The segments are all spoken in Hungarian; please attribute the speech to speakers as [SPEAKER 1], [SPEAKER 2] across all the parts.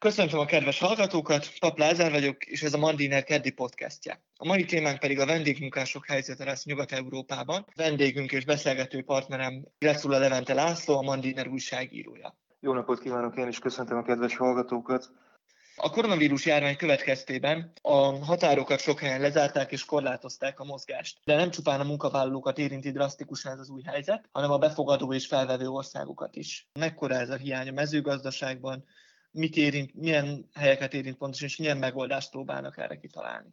[SPEAKER 1] Köszöntöm a kedves hallgatókat, Pap Lázár vagyok, és ez a Mandiner keddi podcastja. A mai témánk pedig a vendégmunkások helyzete lesz Nyugat-Európában. Vendégünk és beszélgető partnerem Leszula Levente László, a Mandiner újságírója.
[SPEAKER 2] Jó napot kívánok, én is köszöntöm a kedves hallgatókat.
[SPEAKER 1] A koronavírus járvány következtében a határokat sok helyen lezárták és korlátozták a mozgást. De nem csupán a munkavállalókat érinti drasztikusan ez az új helyzet, hanem a befogadó és felvevő országokat is. Mekkora ez a hiány a mezőgazdaságban, mit érint, milyen helyeket érint pontosan, és milyen megoldást próbálnak erre kitalálni?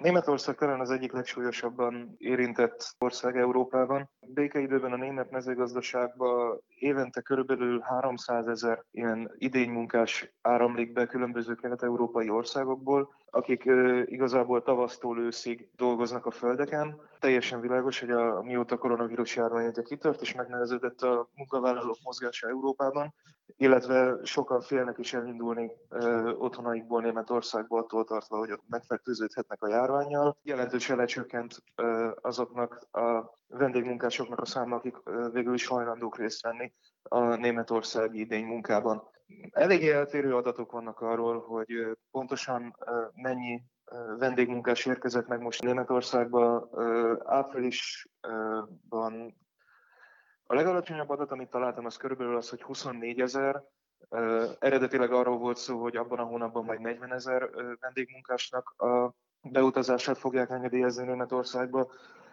[SPEAKER 2] Németország talán az egyik legsúlyosabban érintett ország Európában. Békeidőben a német mezőgazdaságban évente körülbelül 300 ezer ilyen idénymunkás áramlik be különböző kelet-európai országokból, akik igazából tavasztól őszig dolgoznak a földeken. Teljesen világos, hogy a, mióta koronavírus járvány kitört és megnehezedett a munkavállalók mozgása Európában, illetve sokan félnek is elindulni ö, otthonaikból, Németországból, attól tartva, hogy megfertőződhetnek a járványjal. Jelentősen lecsökkent ö, azoknak a vendégmunkásoknak a száma, akik ö, végül is hajlandók részt venni a németországi idény munkában. Eléggé eltérő adatok vannak arról, hogy pontosan mennyi vendégmunkás érkezett meg most Németországba. Áprilisban a legalacsonyabb adat, amit találtam, az körülbelül az, hogy 24 ezer. Eredetileg arról volt szó, hogy abban a hónapban majd 40 ezer vendégmunkásnak a beutazását fogják engedélyezni Németországba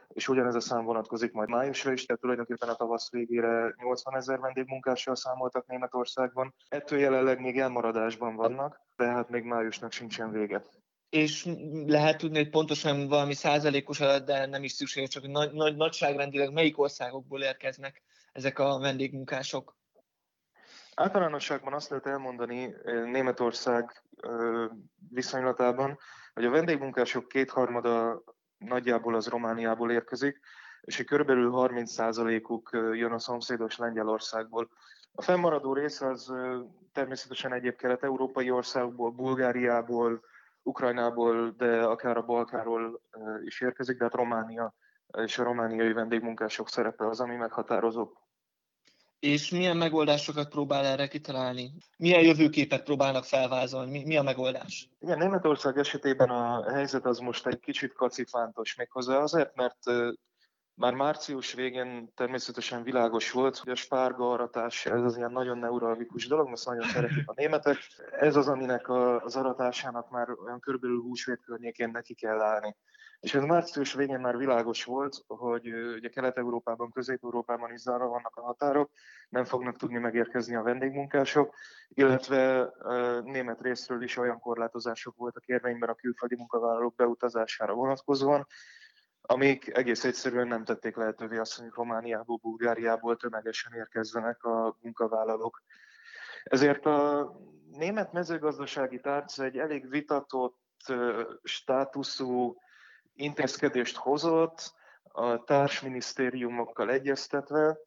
[SPEAKER 2] és ugyanez a szám vonatkozik majd májusra is, tehát tulajdonképpen a tavasz végére 80 ezer vendégmunkással számoltak Németországban. Ettől jelenleg még elmaradásban vannak, tehát még májusnak sincsen vége.
[SPEAKER 1] És lehet tudni, hogy pontosan valami százalékos adat, de nem is szükséges, csak nagy, nagy, nagyságrendileg melyik országokból érkeznek ezek a vendégmunkások?
[SPEAKER 2] Általánosságban azt lehet elmondani Németország viszonylatában, hogy a vendégmunkások kétharmada nagyjából az Romániából érkezik, és körülbelül 30%-uk jön a szomszédos Lengyelországból. A fennmaradó rész az természetesen egyéb kelet-európai országokból, Bulgáriából, Ukrajnából, de akár a Balkáról is érkezik, de hát Románia és a romániai vendégmunkások szerepe az, ami meghatározó.
[SPEAKER 1] És milyen megoldásokat próbál erre kitalálni? Milyen jövőképet próbálnak felvázolni? Mi, mi a megoldás?
[SPEAKER 2] Igen, Németország esetében a helyzet az most egy kicsit kacifántos méghozzá azért, mert már március végén természetesen világos volt, hogy a spárga aratás, ez az ilyen nagyon neuralgikus dolog, most nagyon szeretik a németek. Ez az, aminek az aratásának már olyan körülbelül húsvét környékén neki kell állni. És ez március végén már világos volt, hogy ugye Kelet-Európában, Közép-Európában is zárva vannak a határok, nem fognak tudni megérkezni a vendégmunkások, illetve német részről is olyan korlátozások voltak érvényben a külföldi munkavállalók beutazására vonatkozóan, amik egész egyszerűen nem tették lehetővé azt, hogy Romániából, Bulgáriából tömegesen érkezzenek a munkavállalók. Ezért a német mezőgazdasági tárca egy elég vitatott státuszú intézkedést hozott a társminisztériumokkal egyeztetve,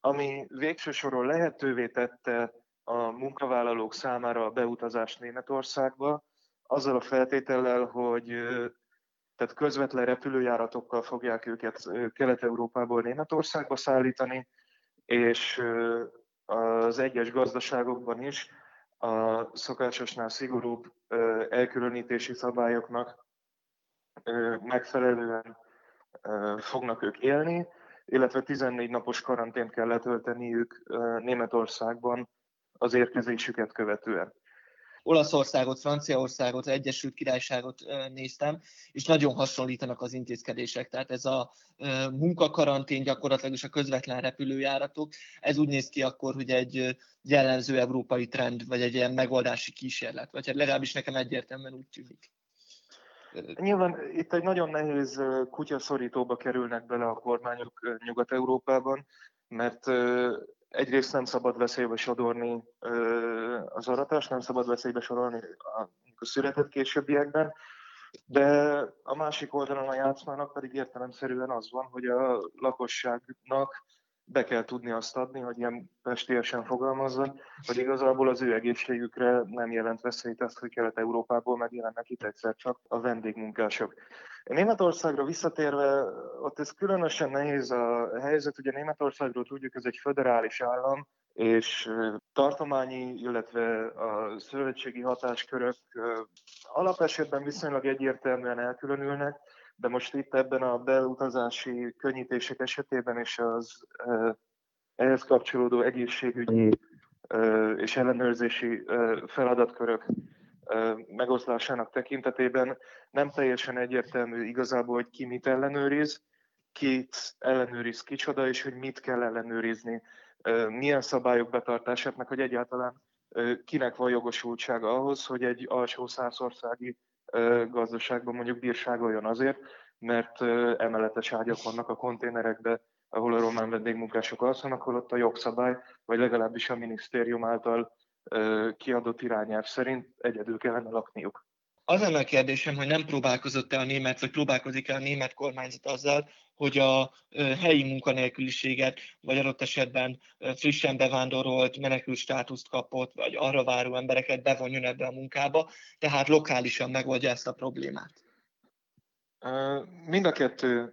[SPEAKER 2] ami végső soron lehetővé tette a munkavállalók számára a beutazást Németországba, azzal a feltétellel, hogy tehát közvetlen repülőjáratokkal fogják őket Kelet-Európából Németországba szállítani, és az egyes gazdaságokban is a szokásosnál szigorúbb elkülönítési szabályoknak megfelelően fognak ők élni, illetve 14 napos karantént kell letölteniük Németországban az érkezésüket követően.
[SPEAKER 1] Olaszországot, Franciaországot, Egyesült Királyságot néztem, és nagyon hasonlítanak az intézkedések. Tehát ez a munkakarantén gyakorlatilag is a közvetlen repülőjáratok, ez úgy néz ki akkor, hogy egy jellemző európai trend, vagy egy ilyen megoldási kísérlet, vagy hát legalábbis nekem egyértelműen úgy tűnik.
[SPEAKER 2] Nyilván itt egy nagyon nehéz kutyaszorítóba kerülnek bele a kormányok Nyugat-Európában, mert egyrészt nem szabad veszélybe sodorni az aratást, nem szabad veszélybe sorolni a született későbbiekben, de a másik oldalon a játszmának pedig értelemszerűen az van, hogy a lakosságnak be kell tudni azt adni, hogy ilyen pestélyesen fogalmazza, hogy igazából az ő egészségükre nem jelent veszélyt azt, hogy Kelet-Európából megjelennek itt egyszer csak a vendégmunkások. Németországra visszatérve, ott ez különösen nehéz a helyzet, ugye Németországról tudjuk, ez egy föderális állam, és tartományi, illetve a szövetségi hatáskörök alapesetben viszonylag egyértelműen elkülönülnek, de most itt ebben a beutazási könnyítések esetében és az ehhez kapcsolódó egészségügyi és ellenőrzési feladatkörök megoszlásának tekintetében nem teljesen egyértelmű igazából, hogy ki mit ellenőriz, kit ellenőriz kicsoda, és hogy mit kell ellenőrizni, milyen szabályok betartását, meg hogy egyáltalán kinek van jogosultsága ahhoz, hogy egy alsó százországi gazdaságban mondjuk bírságoljon azért, mert emeletes ágyak vannak a konténerekbe, ahol a román vendégmunkások alszanak, ott a jogszabály, vagy legalábbis a minisztérium által kiadott irányelv szerint egyedül kellene lakniuk.
[SPEAKER 1] Az lenne a kérdésem, hogy nem próbálkozott-e a német, vagy próbálkozik-e a német kormányzat azzal, hogy a helyi munkanélküliséget, vagy adott esetben frissen bevándorolt, menekült státuszt kapott, vagy arra váró embereket bevonjon ebbe a munkába, tehát lokálisan megoldja ezt a problémát.
[SPEAKER 2] Mind a kettő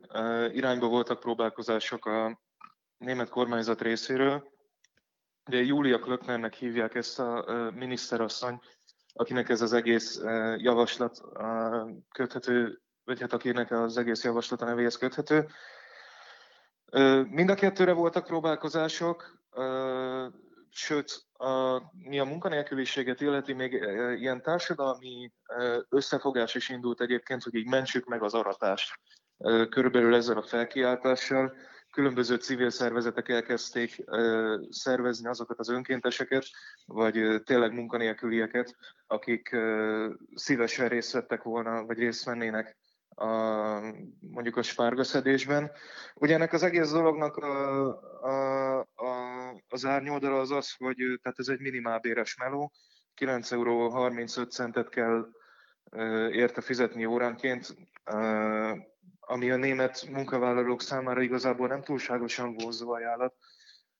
[SPEAKER 2] irányba voltak próbálkozások a német kormányzat részéről. Ugye Júlia Klöcknernek hívják ezt a miniszterasszony, akinek ez az egész javaslat köthető, vagy hát akinek az egész javaslat a nevéhez köthető. Mind a kettőre voltak próbálkozások, sőt, a, mi a munkanélküliséget illeti, még ilyen társadalmi összefogás is indult egyébként, hogy így mentsük meg az aratást. Körülbelül ezzel a felkiáltással különböző civil szervezetek elkezdték szervezni azokat az önkénteseket, vagy tényleg munkanélkülieket, akik szívesen részt vettek volna, vagy részt vennének a, mondjuk a spárgaszedésben. Ugye ennek az egész dolognak a, a, a, az árnyoldala az az, hogy tehát ez egy minimálbéres meló, 9 euró 35 centet kell érte fizetni óránként, ami a német munkavállalók számára igazából nem túlságosan vonzó ajánlat.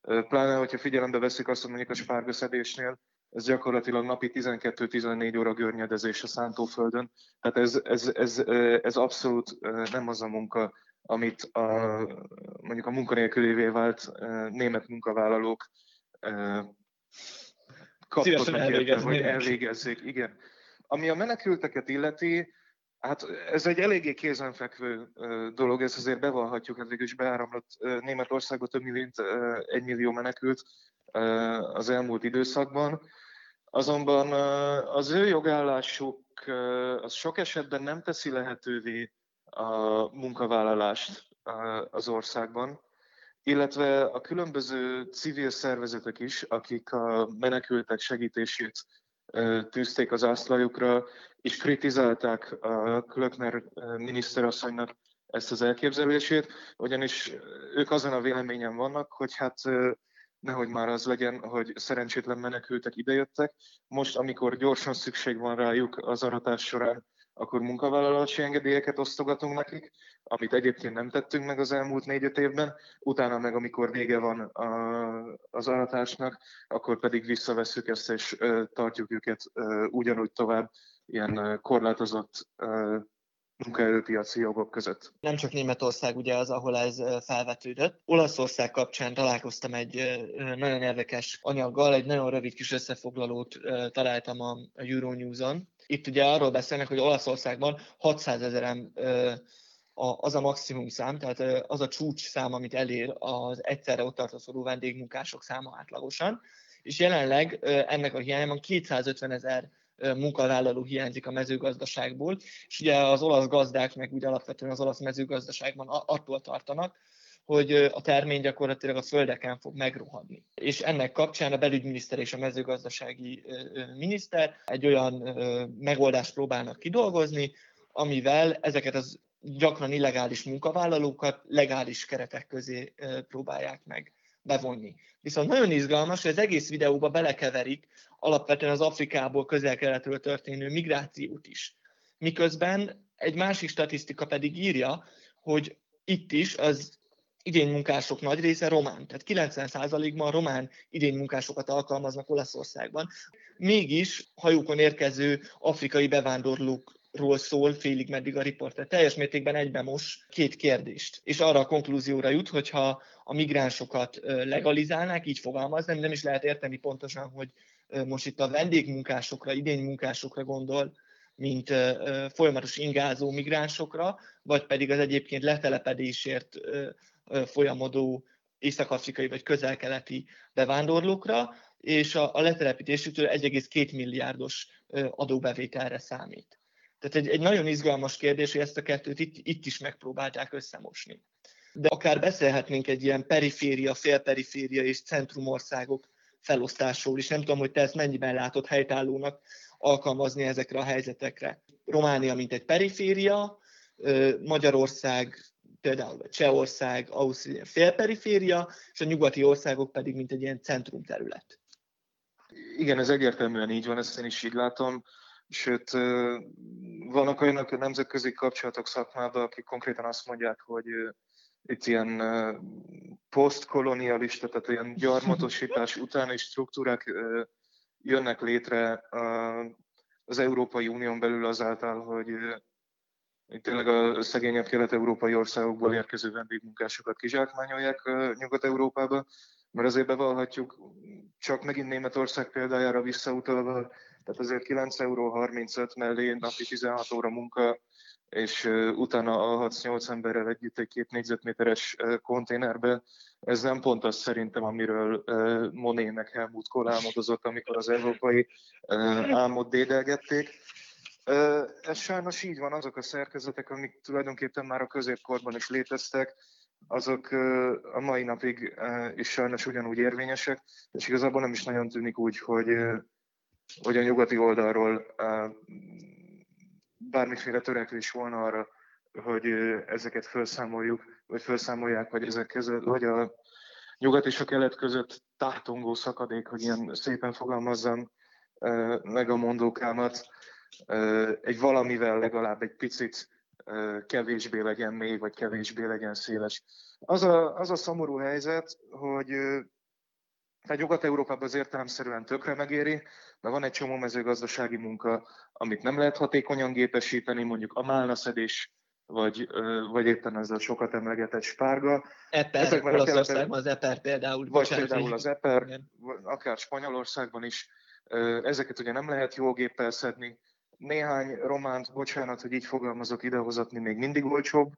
[SPEAKER 2] Pláne, hogyha figyelembe veszik azt, hogy mondjuk a spárgaszedésnél ez gyakorlatilag napi 12-14 óra görnyedezés a szántóföldön. Tehát ez, ez, ez, ez abszolút nem az a munka, amit a, mondjuk a munkanélkülévé vált német munkavállalók kaptak érte, hogy elvégezzék. Igen. Ami a menekülteket illeti, Hát ez egy eléggé kézenfekvő dolog, ez azért bevallhatjuk, ez is beáramlott Németországot több mint egy millió menekült az elmúlt időszakban. Azonban az ő jogállásuk az sok esetben nem teszi lehetővé a munkavállalást az országban, illetve a különböző civil szervezetek is, akik a menekültek segítését tűzték az ászlajukra, és kritizálták a Klöckner miniszterasszonynak ezt az elképzelését, ugyanis ők azon a véleményen vannak, hogy hát nehogy már az legyen, hogy szerencsétlen menekültek idejöttek. Most, amikor gyorsan szükség van rájuk az aratás során, akkor munkavállalási engedélyeket osztogatunk nekik, amit egyébként nem tettünk meg az elmúlt négy-öt évben, utána meg, amikor vége van a, az aratásnak, akkor pedig visszavesszük ezt, és ö, tartjuk őket ö, ugyanúgy tovább ilyen korlátozott ö, munkaerőpiaci jogok között.
[SPEAKER 1] Nem csak Németország ugye az, ahol ez felvetődött. Olaszország kapcsán találkoztam egy nagyon érdekes anyaggal, egy nagyon rövid kis összefoglalót találtam a Euronews-on. Itt ugye arról beszélnek, hogy Olaszországban 600 ezeren az a maximum szám, tehát az a csúcs szám, amit elér az egyszerre ott tartózkodó vendégmunkások száma átlagosan, és jelenleg ennek a hiányában 250 ezer munkavállaló hiányzik a mezőgazdaságból, és ugye az olasz gazdák, meg úgy alapvetően az olasz mezőgazdaságban attól tartanak, hogy a termény gyakorlatilag a földeken fog megrohadni. És ennek kapcsán a belügyminiszter és a mezőgazdasági miniszter egy olyan megoldást próbálnak kidolgozni, amivel ezeket az gyakran illegális munkavállalókat legális keretek közé próbálják meg bevonni. Viszont nagyon izgalmas, hogy az egész videóba belekeverik alapvetően az Afrikából közel-keletről történő migrációt is. Miközben egy másik statisztika pedig írja, hogy itt is az idénymunkások nagy része román, tehát 90%-ban román idénymunkásokat alkalmaznak Olaszországban. Mégis hajókon érkező afrikai bevándorlók ról szól félig meddig a riporter. Teljes mértékben egyben most két kérdést. És arra a konklúzióra jut, hogyha a migránsokat legalizálnák, így fogalmaz, nem, nem is lehet érteni pontosan, hogy most itt a vendégmunkásokra, idénymunkásokra gondol, mint folyamatos ingázó migránsokra, vagy pedig az egyébként letelepedésért folyamodó észak-afrikai vagy közel-keleti bevándorlókra, és a, a letelepítésüktől 1,2 milliárdos adóbevételre számít. Tehát egy, egy nagyon izgalmas kérdés, hogy ezt a kettőt itt, itt is megpróbálták összemosni. De akár beszélhetnénk egy ilyen periféria, félperiféria és centrumországok felosztásról is. Nem tudom, hogy te ezt mennyiben látod helytállónak alkalmazni ezekre a helyzetekre. Románia, mint egy periféria, Magyarország, például Csehország, Ausztria félperiféria, és a nyugati országok pedig, mint egy ilyen centrumterület.
[SPEAKER 2] Igen, ez egyértelműen így van, ezt én is így látom. Sőt, vannak olyanok a nemzetközi kapcsolatok szakmában, akik konkrétan azt mondják, hogy itt ilyen posztkolonialista, tehát ilyen gyarmatosítás utáni struktúrák jönnek létre az Európai Unión belül azáltal, hogy tényleg a szegényebb kelet-európai országokból érkező vendégmunkásokat kizsákmányolják Nyugat-Európába, mert azért bevallhatjuk, csak megint Németország példájára visszautalva, tehát azért 9 euró 35 mellé napi 16 óra munka, és utána alhatsz 8 emberrel együtt egy két négyzetméteres konténerbe. Ez nem pont az szerintem, amiről Monet meg Helmut Kohl álmodozott, amikor az európai álmot dédelgették. Ez sajnos így van, azok a szerkezetek, amik tulajdonképpen már a középkorban is léteztek, azok a mai napig is sajnos ugyanúgy érvényesek, és igazából nem is nagyon tűnik úgy, hogy, hogy a nyugati oldalról bármiféle törekvés volna arra, hogy ezeket felszámoljuk, vagy felszámolják, vagy ezek között, vagy a nyugat és a kelet között tátongó szakadék, hogy ilyen szépen fogalmazzam meg a mondókámat, egy valamivel legalább egy picit kevésbé legyen mély, vagy kevésbé legyen széles. Az a, az a szomorú helyzet, hogy tehát Nyugat-Európában az értelemszerűen tökre megéri, de van egy csomó mezőgazdasági munka, amit nem lehet hatékonyan gépesíteni, mondjuk a málnaszedés, vagy, vagy éppen ez a sokat emlegetett spárga.
[SPEAKER 1] Eper, Ezekben Olaszországban az eper például.
[SPEAKER 2] Vagy bocsánat, például az eper, igen. akár Spanyolországban is. Ezeket ugye nem lehet jól géppel szedni. Néhány románt, bocsánat, hogy így fogalmazok, idehozatni még mindig olcsóbb.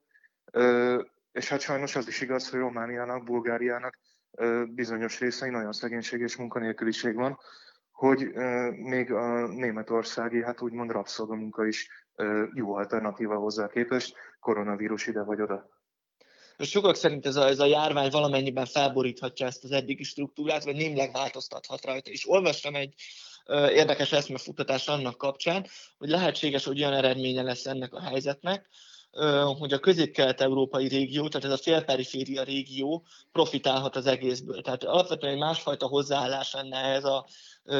[SPEAKER 2] És hát sajnos az is igaz, hogy Romániának, Bulgáriának bizonyos részein nagyon szegénység és munkanélküliség van, hogy még a németországi, hát úgymond rabszolgamunka is jó alternatíva hozzá képest, koronavírus ide vagy oda.
[SPEAKER 1] Sokak szerint ez a, ez a járvány valamennyiben felboríthatja ezt az eddigi struktúrát, vagy némleg változtathat rajta. És olvastam egy érdekes eszmefutatás annak kapcsán, hogy lehetséges, hogy olyan eredménye lesz ennek a helyzetnek, hogy a közép-kelet-európai régió, tehát ez a félperiféria régió profitálhat az egészből. Tehát alapvetően egy másfajta hozzáállás lenne ez a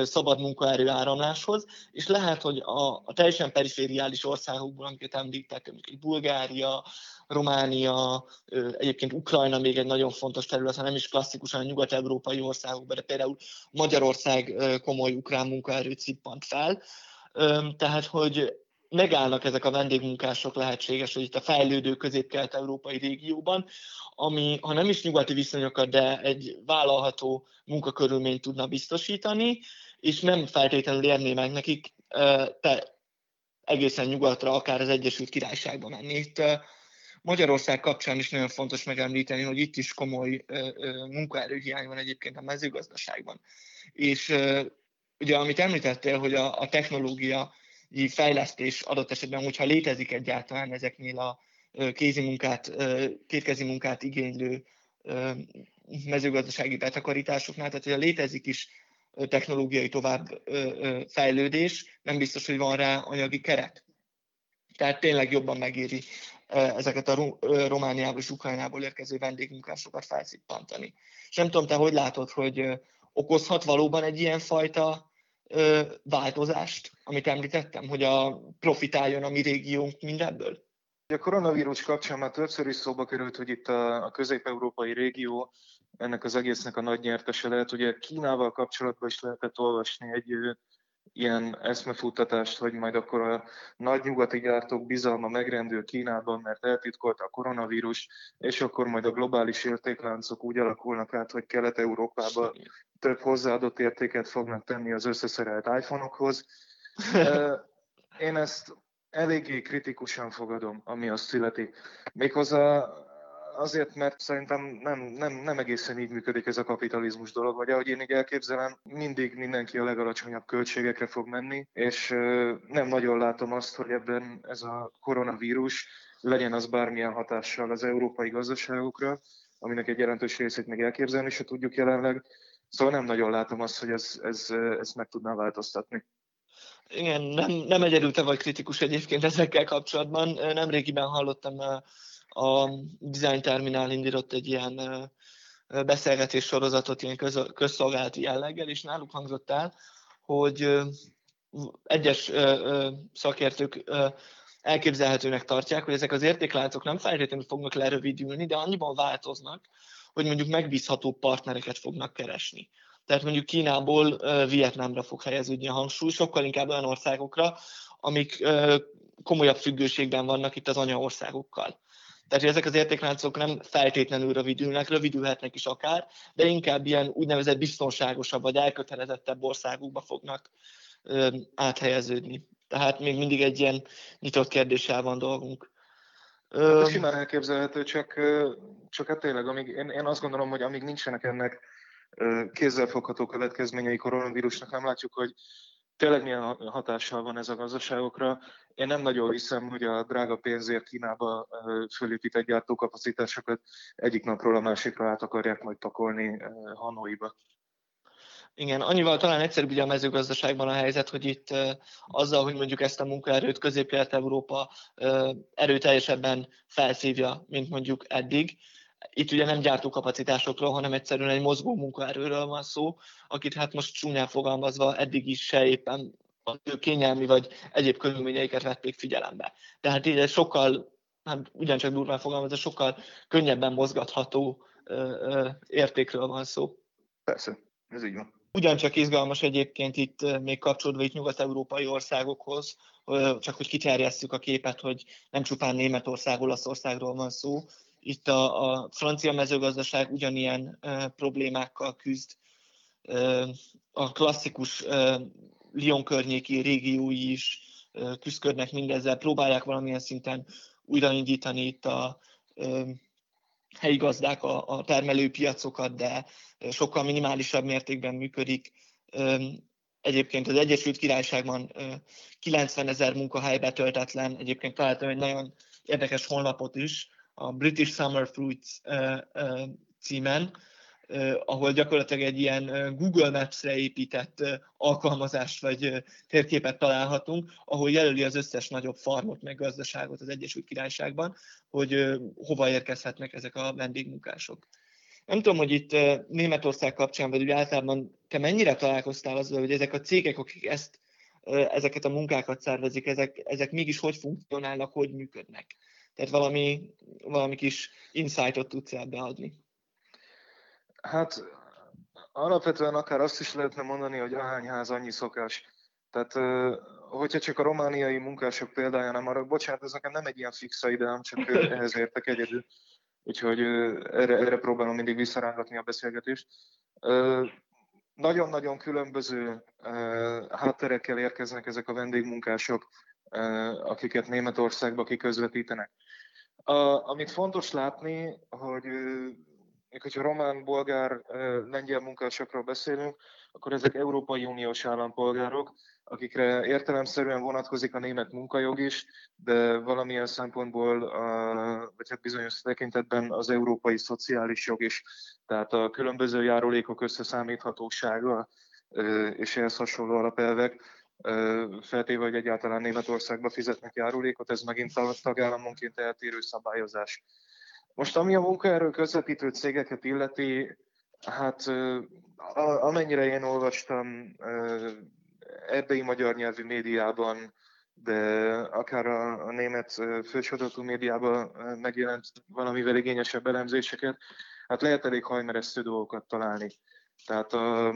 [SPEAKER 1] szabad munkaerő áramláshoz, és lehet, hogy a, a teljesen perifériális országokból, amiket említettek, mondjuk Bulgária, Románia, egyébként Ukrajna még egy nagyon fontos terület, ha nem is klasszikusan a nyugat-európai országokban, de például Magyarország komoly ukrán munkaerőt szippant fel. Tehát, hogy megállnak ezek a vendégmunkások lehetséges, hogy itt a fejlődő közép-kelet-európai régióban, ami, ha nem is nyugati viszonyokat, de egy vállalható munkakörülményt tudna biztosítani, és nem feltétlenül érné meg nekik te egészen nyugatra, akár az Egyesült Királyságba menni. Itt Magyarország kapcsán is nagyon fontos megemlíteni, hogy itt is komoly munkaerőhiány van egyébként a mezőgazdaságban. És ugye, amit említettél, hogy a, a technológia fejlesztés adott esetben, hogyha létezik egyáltalán ezeknél a kézi munkát, kétkezi munkát igénylő mezőgazdasági betakarításoknál, tehát hogyha létezik is technológiai tovább fejlődés, nem biztos, hogy van rá anyagi keret. Tehát tényleg jobban megéri ezeket a Romániából és Ukrajnából érkező vendégmunkásokat felszippanítani. És nem tudom, te hogy látod, hogy okozhat valóban egy ilyen fajta változást, amit említettem, hogy a profitáljon a mi régiónk mindebből?
[SPEAKER 2] A koronavírus kapcsán már többször is szóba került, hogy itt a, a közép-európai régió ennek az egésznek a nagy nyertese lehet. Ugye Kínával kapcsolatban is lehetett olvasni egy, ilyen eszmefuttatást, hogy majd akkor a nagy nyugati gyártók bizalma megrendül Kínában, mert eltitkolta a koronavírus, és akkor majd a globális értékláncok úgy alakulnak át, hogy Kelet-Európában több hozzáadott értéket fognak tenni az összeszerelt iPhone-okhoz. Én ezt eléggé kritikusan fogadom, ami azt illeti. Méghozzá azért, mert szerintem nem, nem, nem egészen így működik ez a kapitalizmus dolog, vagy ahogy én így elképzelem, mindig mindenki a legalacsonyabb költségekre fog menni, és nem nagyon látom azt, hogy ebben ez a koronavírus legyen az bármilyen hatással az európai gazdaságokra, aminek egy jelentős részét még elképzelni se tudjuk jelenleg. Szóval nem nagyon látom azt, hogy ez, ez, ez meg tudná változtatni.
[SPEAKER 1] Igen, nem, nem egyedül te vagy kritikus egyébként ezekkel kapcsolatban. Nemrégiben hallottam a Design Terminál indított egy ilyen beszélgetés sorozatot ilyen köz, közszolgálati jelleggel, és náluk hangzott el, hogy egyes szakértők elképzelhetőnek tartják, hogy ezek az értékláncok nem feltétlenül fognak lerövidülni, de annyiban változnak, hogy mondjuk megbízható partnereket fognak keresni. Tehát mondjuk Kínából Vietnámra fog helyeződni a hangsúly, sokkal inkább olyan országokra, amik komolyabb függőségben vannak itt az anyaországokkal. Tehát, ezek az értékláncok nem feltétlenül rövidülnek, rövidülhetnek is akár, de inkább ilyen úgynevezett biztonságosabb vagy elkötelezettebb országokba fognak ö, áthelyeződni. Tehát még mindig egy ilyen nyitott kérdéssel van dolgunk.
[SPEAKER 2] Hát simán elképzelhető, csak, csak hát tényleg, amíg, én, én azt gondolom, hogy amíg nincsenek ennek kézzelfogható következményei koronavírusnak, nem látjuk, hogy tényleg milyen hatással van ez a gazdaságokra. Én nem nagyon hiszem, hogy a drága pénzért Kínába fölépített gyártókapacitásokat egyik napról a másikra át akarják majd pakolni Hanoiba.
[SPEAKER 1] Igen, annyival talán egyszerűbb ugye a mezőgazdaságban a helyzet, hogy itt azzal, hogy mondjuk ezt a munkaerőt közép-kelet-európa erőteljesebben felszívja, mint mondjuk eddig, itt ugye nem gyártókapacitásokról, hanem egyszerűen egy mozgó munkaerőről van szó, akit hát most csúnyán fogalmazva eddig is se éppen a kényelmi vagy egyéb körülményeiket vették figyelembe. Tehát így sokkal, hát ugyancsak durván fogalmazva, sokkal könnyebben mozgatható ö, ö, értékről van szó.
[SPEAKER 2] Persze, ez így van.
[SPEAKER 1] Ugyancsak izgalmas egyébként itt még kapcsolódva itt nyugat-európai országokhoz, csak hogy kiterjesszük a képet, hogy nem csupán Németország, Olaszországról van szó, itt a, a francia mezőgazdaság ugyanilyen e, problémákkal küzd. E, a klasszikus e, Lyon környéki régiói is e, küzdködnek mindezzel, próbálják valamilyen szinten újraindítani itt a e, helyi gazdák a, a termelőpiacokat, de sokkal minimálisabb mértékben működik. Egyébként az Egyesült Királyságban 90 ezer munkahely betöltetlen, egyébként találtam egy nagyon érdekes honlapot is, a British Summer Fruits címen, ahol gyakorlatilag egy ilyen Google Maps-re épített alkalmazást vagy térképet találhatunk, ahol jelöli az összes nagyobb farmot, meg gazdaságot az Egyesült Királyságban, hogy hova érkezhetnek ezek a vendégmunkások. Nem tudom, hogy itt Németország kapcsán, vagy úgy általában te mennyire találkoztál azzal, hogy ezek a cégek, akik ezt, ezeket a munkákat szervezik, ezek, ezek mégis hogy funkcionálnak, hogy működnek? Tehát valami, valami kis insightot tudsz ebbe adni.
[SPEAKER 2] Hát alapvetően akár azt is lehetne mondani, hogy ahány ház, annyi szokás. Tehát, hogyha csak a romániai munkások példáján arra, bocsánat, ez nekem nem egy ilyen fixa ideám, csak ehhez értek egyedül. Úgyhogy erre, erre próbálom mindig visszarángatni a beszélgetést. Nagyon-nagyon különböző hátterekkel érkeznek ezek a vendégmunkások, akiket Németországba kiközvetítenek. A, amit fontos látni, hogy még hogyha román, bolgár, lengyel munkásokról beszélünk, akkor ezek Európai Uniós állampolgárok, akikre értelemszerűen vonatkozik a német munkajog is, de valamilyen szempontból, vagy hát bizonyos tekintetben az európai szociális jog is, tehát a különböző járulékok összeszámíthatósága és ehhez hasonló alapelvek, feltéve, hogy egyáltalán Németországba fizetnek járulékot, ez megint tagállamonként eltérő szabályozás. Most ami a munkaerő közvetítő cégeket illeti, hát amennyire én olvastam erdei magyar nyelvű médiában, de akár a, a német fősodratú médiában megjelent valamivel igényesebb elemzéseket, hát lehet elég hajmeresztő dolgokat találni. Tehát a,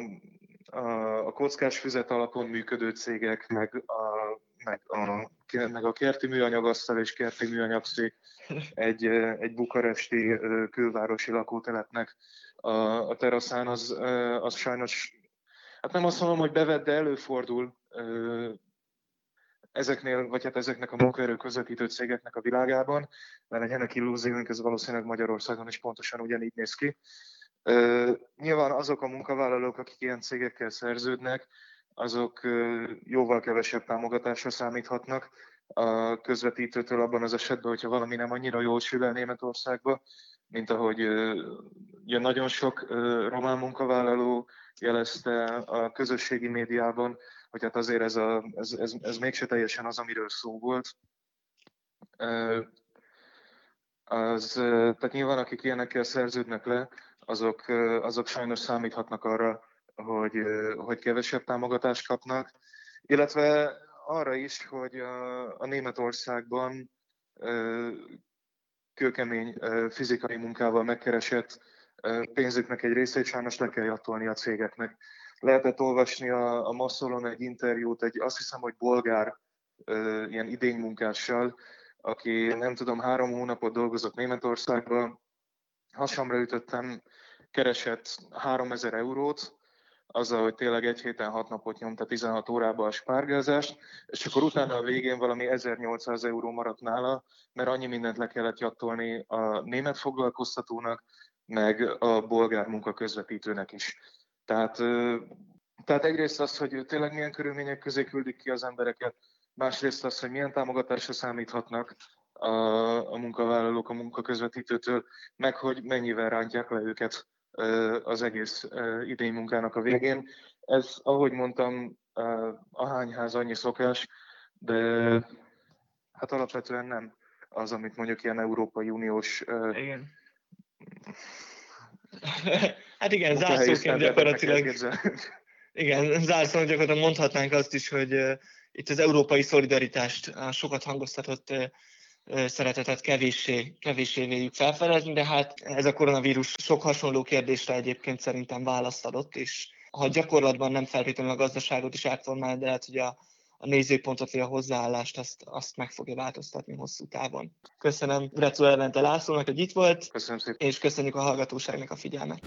[SPEAKER 2] a, kockás füzet alapon működő cégek, meg a, meg a, meg a kerti műanyagasztal és kerti műanyagszék egy, egy bukaresti külvárosi lakótelepnek a, a teraszán, az, az sajnos, hát nem azt mondom, hogy bevett, de előfordul ezeknél, vagy hát ezeknek a munkaerő közvetítő cégeknek a világában, mert legyenek illúzióink, ez valószínűleg Magyarországon is pontosan ugyanígy néz ki. Nyilván azok a munkavállalók, akik ilyen cégekkel szerződnek, azok jóval kevesebb támogatásra számíthatnak a közvetítőtől abban az esetben, hogyha valami nem annyira jól sül el Németországba, mint ahogy jön nagyon sok román munkavállaló jelezte a közösségi médiában, hogy hát azért ez, a, ez, ez, ez mégse teljesen az, amiről szó volt. Az, tehát nyilván akik ilyenekkel szerződnek le, azok, azok sajnos számíthatnak arra, hogy, hogy kevesebb támogatást kapnak, illetve arra is, hogy a, a Németországban kőkemény fizikai munkával megkeresett pénzüknek egy részét sajnos le kell jattolni a cégeknek. Lehetett olvasni a, a Masszolon egy interjút, egy azt hiszem, hogy bolgár ilyen idénymunkással, aki nem tudom, három hónapot dolgozott Németországban, hasamra ütöttem, keresett 3000 eurót, azzal, hogy tényleg egy héten hat napot nyomta 16 órában a spárgázást, és akkor utána a végén valami 1800 euró maradt nála, mert annyi mindent le kellett jattolni a német foglalkoztatónak, meg a bolgár munkaközvetítőnek is. Tehát, tehát egyrészt az, hogy tényleg milyen körülmények közé küldik ki az embereket, másrészt az, hogy milyen támogatásra számíthatnak a, a munkavállalók a munkaközvetítőtől, meg hogy mennyivel rántják le őket az egész idei munkának a végén. Ez, ahogy mondtam, a hányház annyi szokás, de hát alapvetően nem az, amit mondjuk ilyen Európai Uniós...
[SPEAKER 1] Igen. hát igen, zárszóként gyakorlatilag... Igen, zárszóként gyakorlatilag mondhatnánk azt is, hogy itt az európai szolidaritást sokat hangoztatott szeretetet kevéssé, kevéssé véljük felfedezni, de hát ez a koronavírus sok hasonló kérdésre egyébként szerintem választ adott, és ha gyakorlatban nem feltétlenül a gazdaságot is átformál, de lehet, hogy a, a nézőpontot vagy a hozzáállást azt, azt meg fogja változtatni hosszú távon. Köszönöm Grecu Elvente Lászlónak, hogy itt volt,
[SPEAKER 2] Köszönöm szépen.
[SPEAKER 1] és köszönjük a hallgatóságnak a figyelmet.